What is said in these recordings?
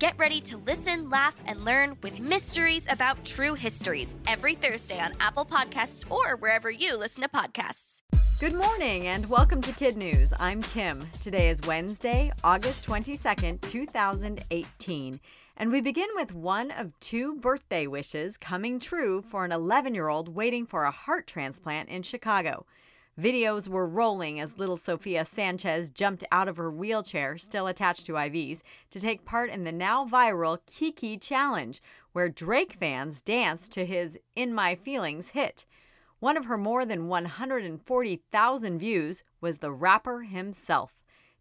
Get ready to listen, laugh, and learn with Mysteries About True Histories every Thursday on Apple Podcasts or wherever you listen to podcasts. Good morning and welcome to Kid News. I'm Kim. Today is Wednesday, August 22nd, 2018. And we begin with one of two birthday wishes coming true for an 11 year old waiting for a heart transplant in Chicago. Videos were rolling as little Sophia Sanchez jumped out of her wheelchair, still attached to IVs, to take part in the now viral Kiki Challenge, where Drake fans danced to his In My Feelings hit. One of her more than 140,000 views was the rapper himself.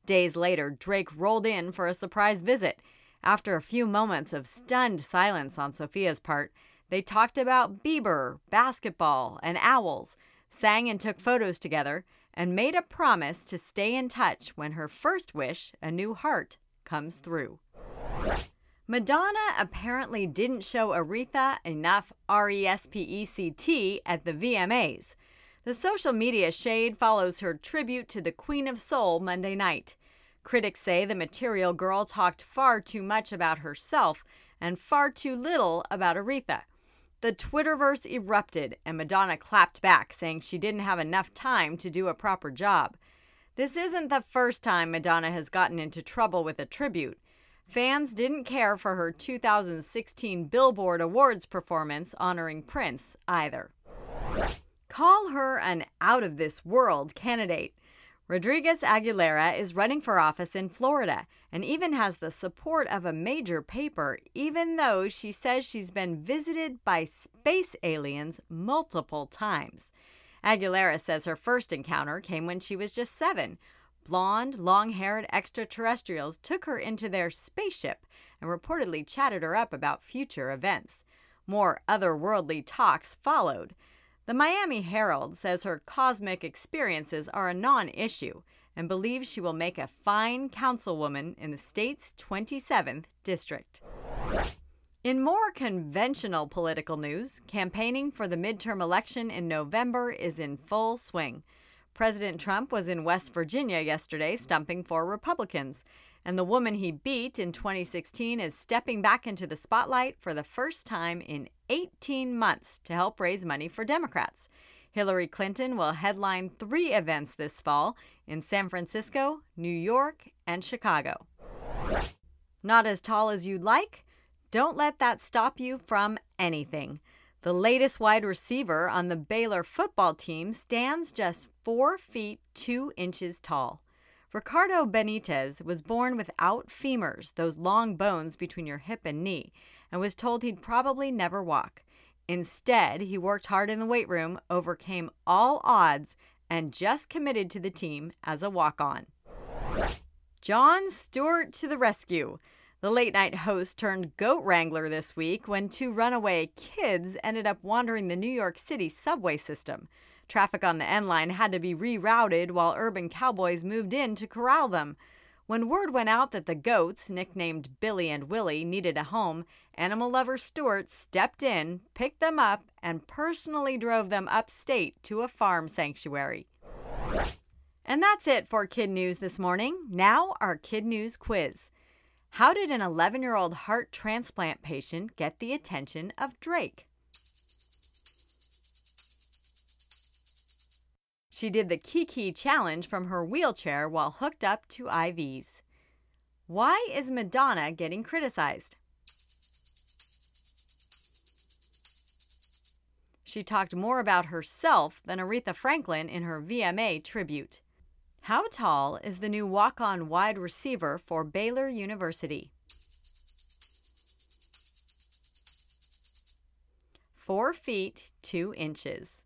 Days later, Drake rolled in for a surprise visit. After a few moments of stunned silence on Sophia's part, they talked about Bieber, basketball, and owls, sang and took photos together, and made a promise to stay in touch when her first wish, a new heart, comes through. Madonna apparently didn't show Aretha enough R E S P E C T at the VMAs. The social media shade follows her tribute to the Queen of Soul Monday night. Critics say the material girl talked far too much about herself and far too little about Aretha. The Twitterverse erupted, and Madonna clapped back, saying she didn't have enough time to do a proper job. This isn't the first time Madonna has gotten into trouble with a tribute. Fans didn't care for her 2016 Billboard Awards performance honoring Prince either. Call her an out of this world candidate. Rodriguez Aguilera is running for office in Florida and even has the support of a major paper, even though she says she's been visited by space aliens multiple times. Aguilera says her first encounter came when she was just seven. Blonde, long haired extraterrestrials took her into their spaceship and reportedly chatted her up about future events. More otherworldly talks followed. The Miami Herald says her cosmic experiences are a non issue and believes she will make a fine councilwoman in the state's 27th district. In more conventional political news, campaigning for the midterm election in November is in full swing. President Trump was in West Virginia yesterday stumping for Republicans, and the woman he beat in 2016 is stepping back into the spotlight for the first time in 18 months to help raise money for Democrats. Hillary Clinton will headline three events this fall in San Francisco, New York, and Chicago. Not as tall as you'd like? Don't let that stop you from anything. The latest wide receiver on the Baylor football team stands just 4 feet 2 inches tall. Ricardo Benitez was born without femurs, those long bones between your hip and knee, and was told he'd probably never walk. Instead, he worked hard in the weight room, overcame all odds, and just committed to the team as a walk on. Jon Stewart to the rescue. The late night host turned goat wrangler this week when two runaway kids ended up wandering the New York City subway system. Traffic on the N line had to be rerouted while urban cowboys moved in to corral them. When word went out that the goats, nicknamed Billy and Willie, needed a home, animal lover Stewart stepped in, picked them up, and personally drove them upstate to a farm sanctuary. And that's it for Kid News this morning. Now, our Kid News quiz. How did an 11 year old heart transplant patient get the attention of Drake? She did the Kiki challenge from her wheelchair while hooked up to IVs. Why is Madonna getting criticized? She talked more about herself than Aretha Franklin in her VMA tribute. How tall is the new walk on wide receiver for Baylor University? Four feet, two inches.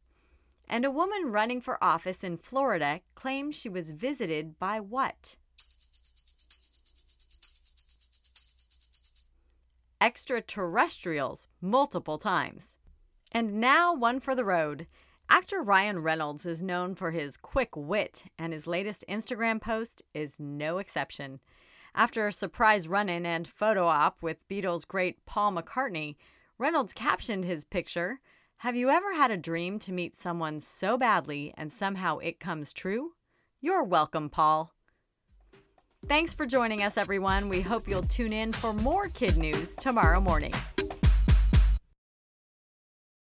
And a woman running for office in Florida claims she was visited by what? Extraterrestrials multiple times. And now one for the road. Actor Ryan Reynolds is known for his quick wit, and his latest Instagram post is no exception. After a surprise run in and photo op with Beatles great Paul McCartney, Reynolds captioned his picture Have you ever had a dream to meet someone so badly and somehow it comes true? You're welcome, Paul. Thanks for joining us, everyone. We hope you'll tune in for more kid news tomorrow morning.